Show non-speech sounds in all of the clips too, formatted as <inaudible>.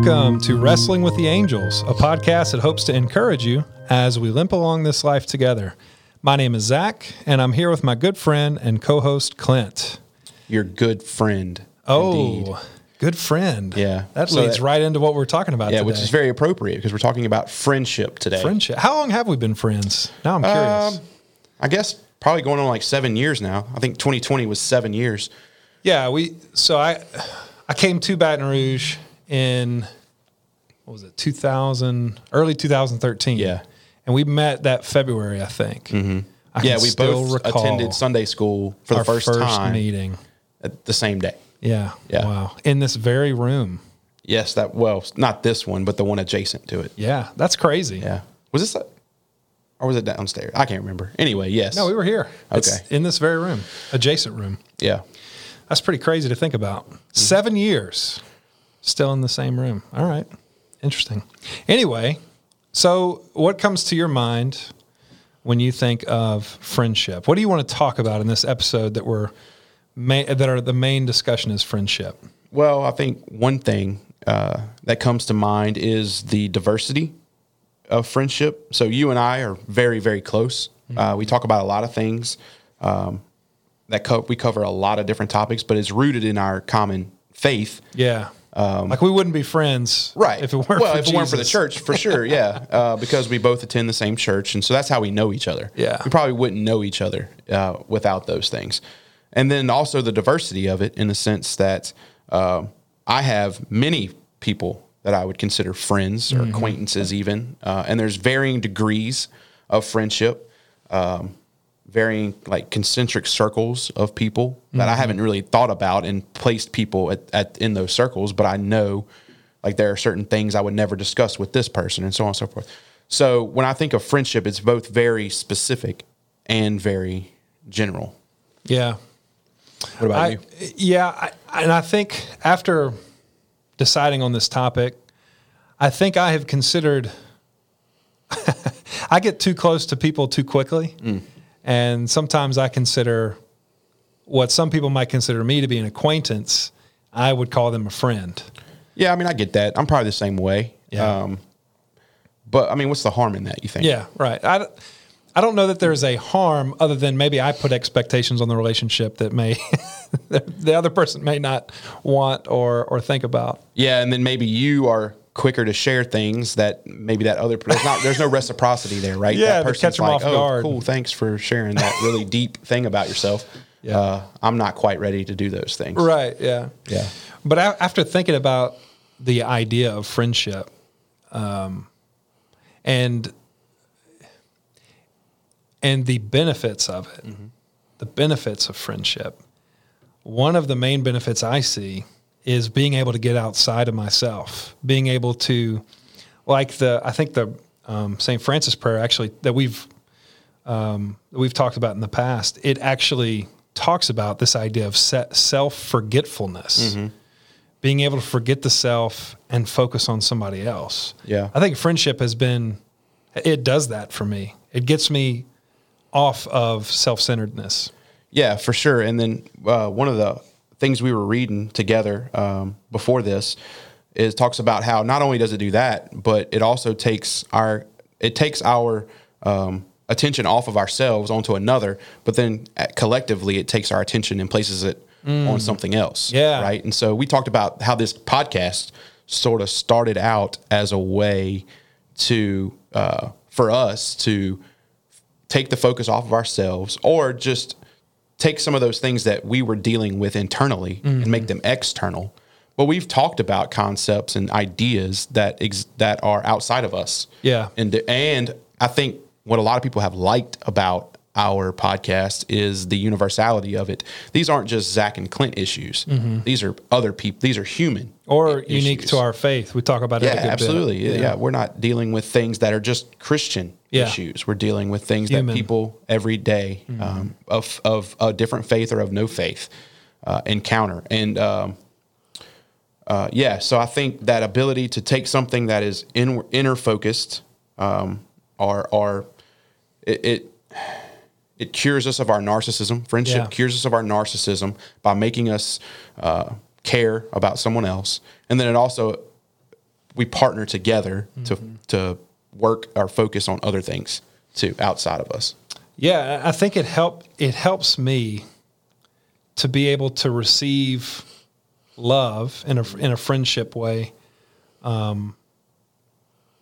Welcome to Wrestling with the Angels, a podcast that hopes to encourage you as we limp along this life together. My name is Zach, and I'm here with my good friend and co host, Clint. Your good friend. Oh, indeed. good friend. Yeah. That So leads that- right into what we're talking about Yeah, today. which is very appropriate because we're talking about friendship today. friendship. How long have we been friends? Now I'm curious. Um, I guess probably going on like seven years now. I think 2020 was seven years. yeah, we. So I, I came to Baton Rouge in what was it, 2000, early 2013. Yeah. and we met that February, I think. Mm-hmm. I yeah, we both attended Sunday school for the first, time meeting. at the same day. Yeah. Yeah. Wow. In this very room. Yes, that well, not this one, but the one adjacent to it. Yeah. That's crazy. Yeah. Was this a, or was it downstairs? I can't remember. Anyway, yes. No, we were here. It's Okay. in this very room, adjacent room. Yeah. That's pretty crazy to think about. Seven years, still in the same room. All right. Interesting. Anyway, so what comes to your mind when you think of friendship? What do you want to talk about in this episode that we're that are the main discussion is friendship? Well, I think one thing uh, that comes to mind is the diversity of friendship. So you and I are very, very close. Uh, we talk about a lot of things. Um, that co- we cover a lot of different topics, but it's rooted in our common faith. Yeah. Like we wouldn't be friends, right? If it weren't well, for if it weren't for the church, for sure, <laughs> yeah, uh, because we both attend the same church, and so that's how we know each other. Yeah. we probably wouldn't know each other uh, without those things, and then also the diversity of it in the sense that uh, I have many people that I would consider friends or acquaintances, even, uh, and there's varying degrees of friendship. Um, varying like concentric circles of people that I haven't really thought about and placed people at, at in those circles, but I know like there are certain things I would never discuss with this person and so on and so forth. So when I think of friendship, it's both very specific and very general. Yeah. What about I, you? yeah, I, and I think after deciding on this topic, I think I have considered. <laughs> I get too close to people too quickly, Mm. And sometimes I consider what some people might consider me to be an acquaintance. I would call them a friend. Yeah, I mean I get that. I'm probably the same way. Yeah. Um, but I mean, what's the harm in that? You think? Yeah, right. I, don't- I don't know that there's a harm other than maybe I put expectations on the relationship that may <laughs> the other person may not want or or think about. Yeah, and then maybe you are quicker to share things that maybe that other there's not there's no <laughs> reciprocity there, right? Yeah, that person's catch 'em off oh, guard." Cool, thanks for sharing that really <laughs> deep thing about yourself. Yeah. Uh, I'm not quite ready to do those things. Right. Yeah. Yeah. But a- after thinking about the idea of friendship, um, and and the benefits of it, the benefits of friendship, one of the main benefits I see is being able to get outside of myself, being able to, like the I think the um, St. Francis prayer actually that we've um, that we've talked about in the past, it actually talks about this idea of self forgetfulness, being able to forget the self and focus on somebody else. Yeah. I think friendship has been, it does that for me. It gets me off of self centeredness. Yeah, for sure. And then uh, one of the things we were reading together um, before this is talks about how not only does it do that, but it also takes our it takes our um, attention off of ourselves onto another. But then uh, collectively, it takes our attention and places it on something else. Yeah. Right. And so we talked about how this podcast sort of started out as a way to uh, for us to take the focus off of ourselves or just take some of those things that we were dealing with internally and make mm-hmm. them external. But we've talked about concepts and ideas that ex- that are outside of us. Yeah. And and I think what a lot of people have liked about our podcast is the universality of it. These aren't just Zach and Clint issues. These are other people. These are human Or i- unique to our faith. We talk about it. Yeah, a bit. absolutely. Yeah. we're not dealing with things that are just Christian Yeah. issues. We're dealing with things Human. that people every day, um, of of a different faith or of no faith uh, encounter. And um, uh, yeah, so I think that ability to take something that is in, inner focused, um, or or it, it it cures us of our narcissism. Friendship Yeah. cures us of our narcissism by making us uh, care about someone else, and then it also we partner together to to work or focus on other things too outside of us. Yeah, I think it help it helps me to be able to receive love in a in a friendship way, um,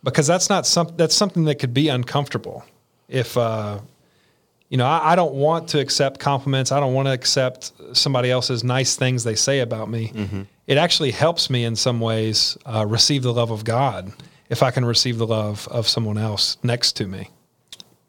because that's not some that's something that could be uncomfortable. If uh, you know, I, I don't want to accept compliments. I don't want to accept somebody else's nice things they say about me. It actually helps me in some ways uh, receive the love of God if I can receive the love of someone else next to me.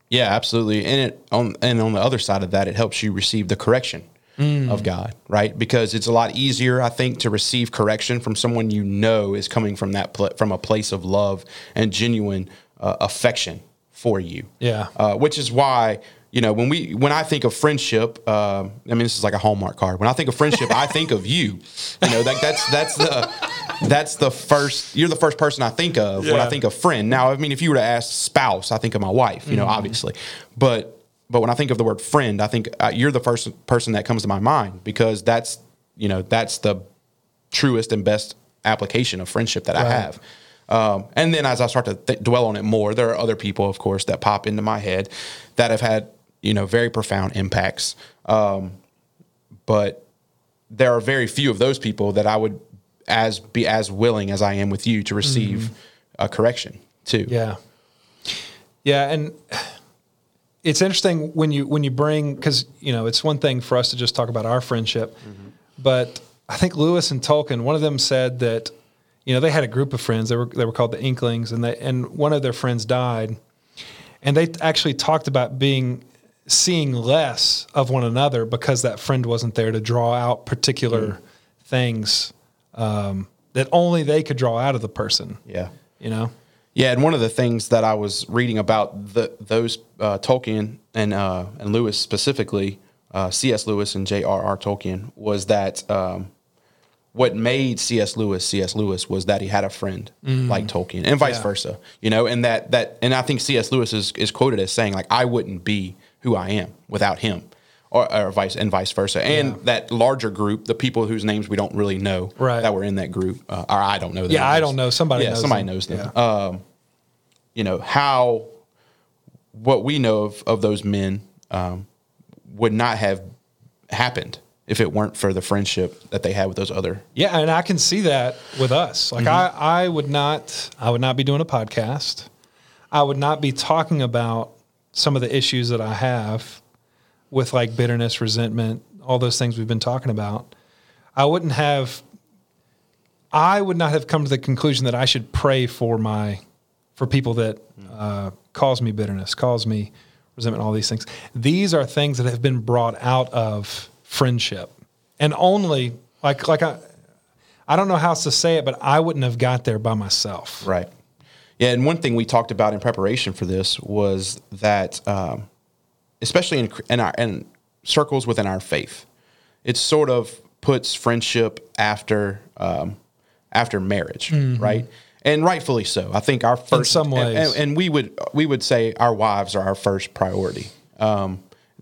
Yeah, absolutely. And it on and on the other side of that, it helps you receive the correction of God, right? Because it's a lot easier, I think, to receive correction from someone you know is coming from that pla- from a place of love and genuine uh, affection for you. Yeah. Uh, which is why you know when we when I think of friendship, um, I mean this is like a Hallmark card. When I think of friendship, I think of you. You know, like that's that's the that's the first. You're the first person I think of when I think of friend. Now, I mean, if you were to ask spouse, I think of my wife. You know, obviously, but but when I think of the word friend, I think uh, you're the first person that comes to my mind because that's you know that's the truest and best application of friendship that I have. Um, and then as I start to th- dwell on it more, there are other people, of course, that pop into my head that have had you know very profound impacts. Um, but there are very few of those people that I would as be as willing as I am with you to receive a correction too. Yeah. Yeah, and it's interesting when you when you bring because you know it's one thing for us to just talk about our friendship, but I think Lewis and Tolkien, one of them said that you know they had a group of friends. They were they were called the Inklings, and they and one of their friends died, and they actually talked about being seeing less of one another because that friend wasn't there to draw out particular things um, that only they could draw out of the person. Yeah. You know. Yeah, and one of the things that I was reading about the those uh, Tolkien and uh, and Lewis specifically, uh, C.S. Lewis and J.R.R. Tolkien, was that um, what made C.S. Lewis C.S. Lewis was that he had a friend like Tolkien, and vice Yeah. versa. You know, and that that and I think C.S. Lewis is, is quoted as saying like I wouldn't be who I am without him. Or, or vice and vice versa, and Yeah. that larger group, the people whose names we don't really know, Right. that were in that group, uh, or I don't know. their Yeah, I don't know. Somebody yeah, knows somebody them. knows them. Yeah. Um, you know how what we know of, of those men um, would not have happened if it weren't for the friendship that they had with those other Yeah, and I can see that with us. Like Mm-hmm. I, I would not, I would not be doing a podcast. I would not be talking about some of the issues that I have with like bitterness, resentment, all those things we've been talking about. I wouldn't have. I would not have come to the conclusion that I should pray for my, for people that uh, cause me bitterness, cause me resentment, all these things. These are things that have been brought out of friendship, and only like like I, I don't know how else to say it, but I wouldn't have got there by myself. Right. Yeah, and one thing we talked about in preparation for this was that, um, especially in in our in circles within our faith, it sort of puts friendship after um, after marriage, right? And rightfully so. I think our first, some and- ways. and, and we would we would say our wives are our first priority, um,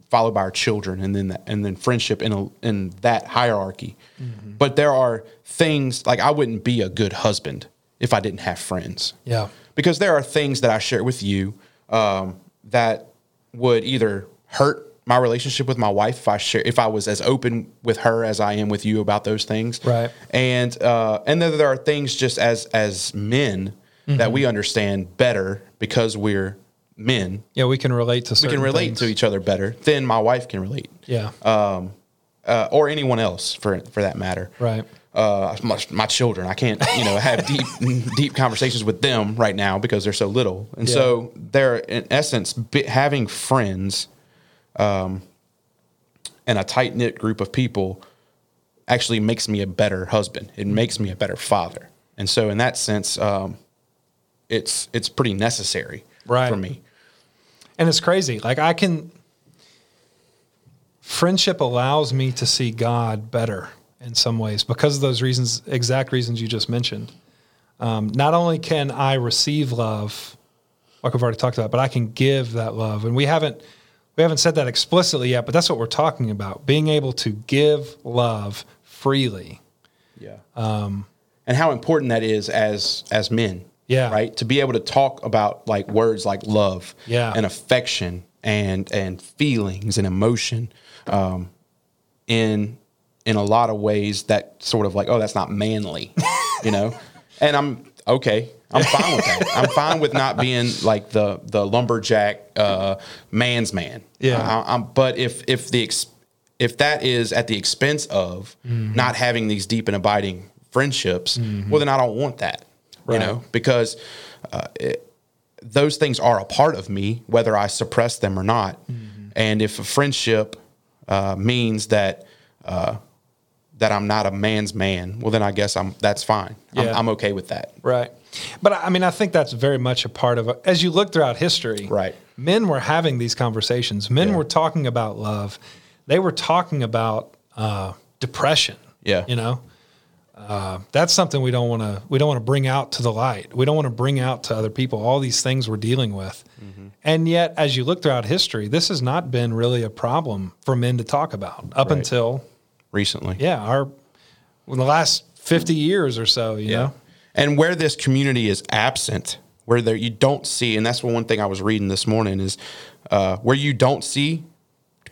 followed by our children, and then and then friendship in a, in that hierarchy. But there are things like I wouldn't be a good husband if I didn't have friends Yeah. Because there are things that I share with you um, that would either hurt my relationship with my wife if I share if I was as open with her as I am with you about those things, Right. And uh, and then there are things just as as men that Mm-hmm. we understand better because we're men. Yeah, we can relate to. We can relate to each other better than my wife can relate, Yeah. Um, uh, or anyone else for for that matter right. Uh, my, my children. I can't, you know, have deep, <laughs> deep conversations with them right now because they're so little. And so they're, in essence, having friends, um, and a tight knit group of people actually makes me a better husband. It makes me a better father. And so, in that sense, um, it's it's pretty necessary Right. for me. And it's crazy. Like I can friendship allows me to see God better in some ways because of those reasons, exact reasons you just mentioned. Um, not only can I receive love, like we've already talked about, but I can give that love. And we haven't we haven't said that explicitly yet, but that's what we're talking about. Being able to give love freely. Yeah. Um, and how important that is as as men. Yeah. Right. To be able to talk about like words like love. Yeah. And affection and and feelings and emotion, um, in in a lot of ways that sort of like oh that's not manly, you know, <laughs> and I'm okay. I'm fine with that. I'm fine with not being like the the lumberjack uh, man's man. Yeah. I, I'm, but if if the ex- if that is at the expense of Mm-hmm. not having these deep and abiding friendships, well then I don't want that. Right. You know, because uh, it, those things are a part of me, whether I suppress them or not. Mm-hmm. And if a friendship uh, means that uh, that I'm not a man's man, well then I guess I'm that's fine. I'm, I'm okay with that. Right. But I mean, I think that's very much a part of As you look throughout history, Right. men were having these conversations. Men Yeah. were talking about love. They were talking about uh, depression. Yeah. You know, uh, that's something we don't want to we don't want to bring out to the light. We don't want to bring out to other people all these things we're dealing with. Mm-hmm. And yet, as you look throughout history, this has not been really a problem for men to talk about up Right. until Recently, yeah, our in the last fifty years or so. You know, And where this community is absent, where there you don't see, and that's one thing I was reading this morning is uh, where you don't see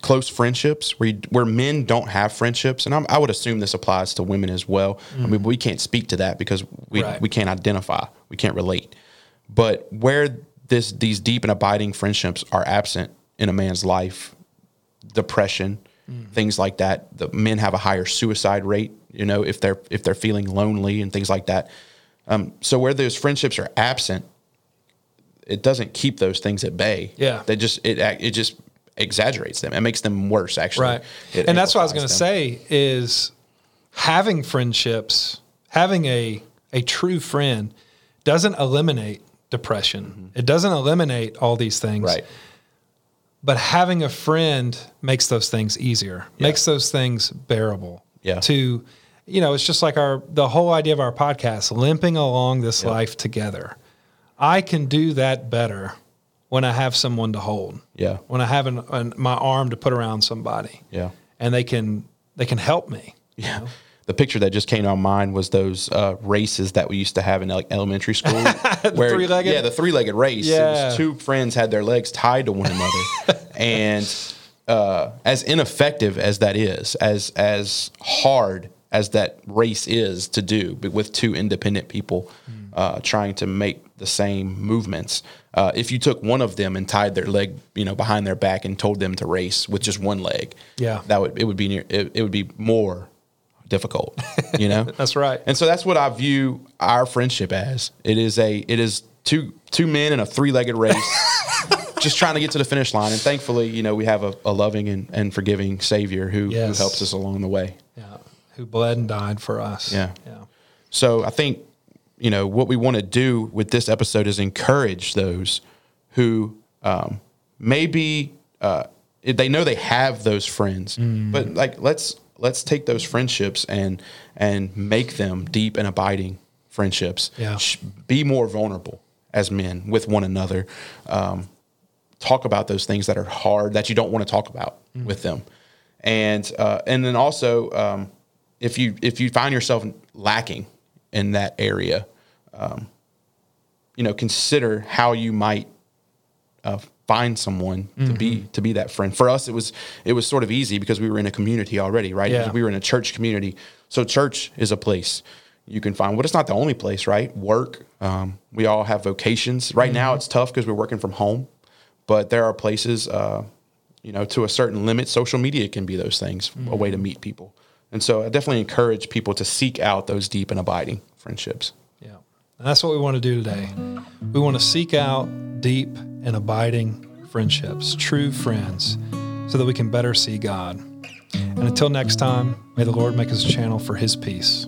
close friendships, where you, where men don't have friendships, and I'm, I would assume this applies to women as well. I mean, we can't speak to that because we Right. we can't identify, we can't relate. But where this these deep and abiding friendships are absent in a man's life, depression, things like that. The men have a higher suicide rate. You know, if they're if they're feeling lonely and things like that. Um, so where those friendships are absent, it doesn't keep those things at bay. Yeah. they just it it just exaggerates them. It makes them worse. Actually, Right. It and that's what I was going to say is having friendships, having a a true friend doesn't eliminate depression. It doesn't eliminate all these things. Mm-hmm. Right. But having a friend makes those things easier. Makes those things bearable. Yeah. To you know, it's just like our the whole idea of our podcast, limping along this life together. I can do that better when I have someone to hold Yeah. when I have an, an, my arm to put around somebody, Yeah. and they can they can help me. Yeah. The picture that just came to mind was those uh, races that we used to have in like elementary school. <laughs> where, three-legged? Yeah, the three-legged race. It Yeah. was two friends had their legs tied to one another, <laughs> and uh, as ineffective as that is, as as hard as that race is to do, but with two independent people uh, trying to make the same movements. Uh, if you took one of them and tied their leg, you know, behind their back and told them to race with just one leg, Yeah. that would it would be near, it, it would be more difficult, <laughs> you know. That's right. And so that's what I view our friendship as. It is a it is two two men in a three legged race, <laughs> just trying to get to the finish line. And thankfully, you know, we have a, a loving and, and forgiving Savior who, Yes. who helps us along the way. Yeah, who bled and died for us. Yeah. yeah, So I think, you know, what we want to do with this episode is encourage those who um, maybe uh, they know they have those friends, Mm. but like let's let's take those friendships and and make them deep and abiding friendships. Yeah. Be more vulnerable as men with one another. Um, talk about those things that are hard that you don't want to talk about Mm. with them, and uh, and then also um, if you if you find yourself lacking in that area, um, you know, consider how you might uh, find someone to be Mm-hmm. to be that friend. For us, it was it was sort of easy because we were in a community already, right? Yeah. We were in a church community, so church is a place you can find. But it's not the only place, right? Work. Um, we all have vocations. Right Mm-hmm. now, it's tough because we're working from home, but there are places, uh, you know, to a certain limit. Social media can be those things, a way to Mm-hmm. meet people. And so, I definitely encourage people to seek out those deep and abiding friendships. And that's what we want to do today. We want to seek out deep and abiding friendships, true friends, so that we can better see God. And until next time, may the Lord make us a channel for His peace.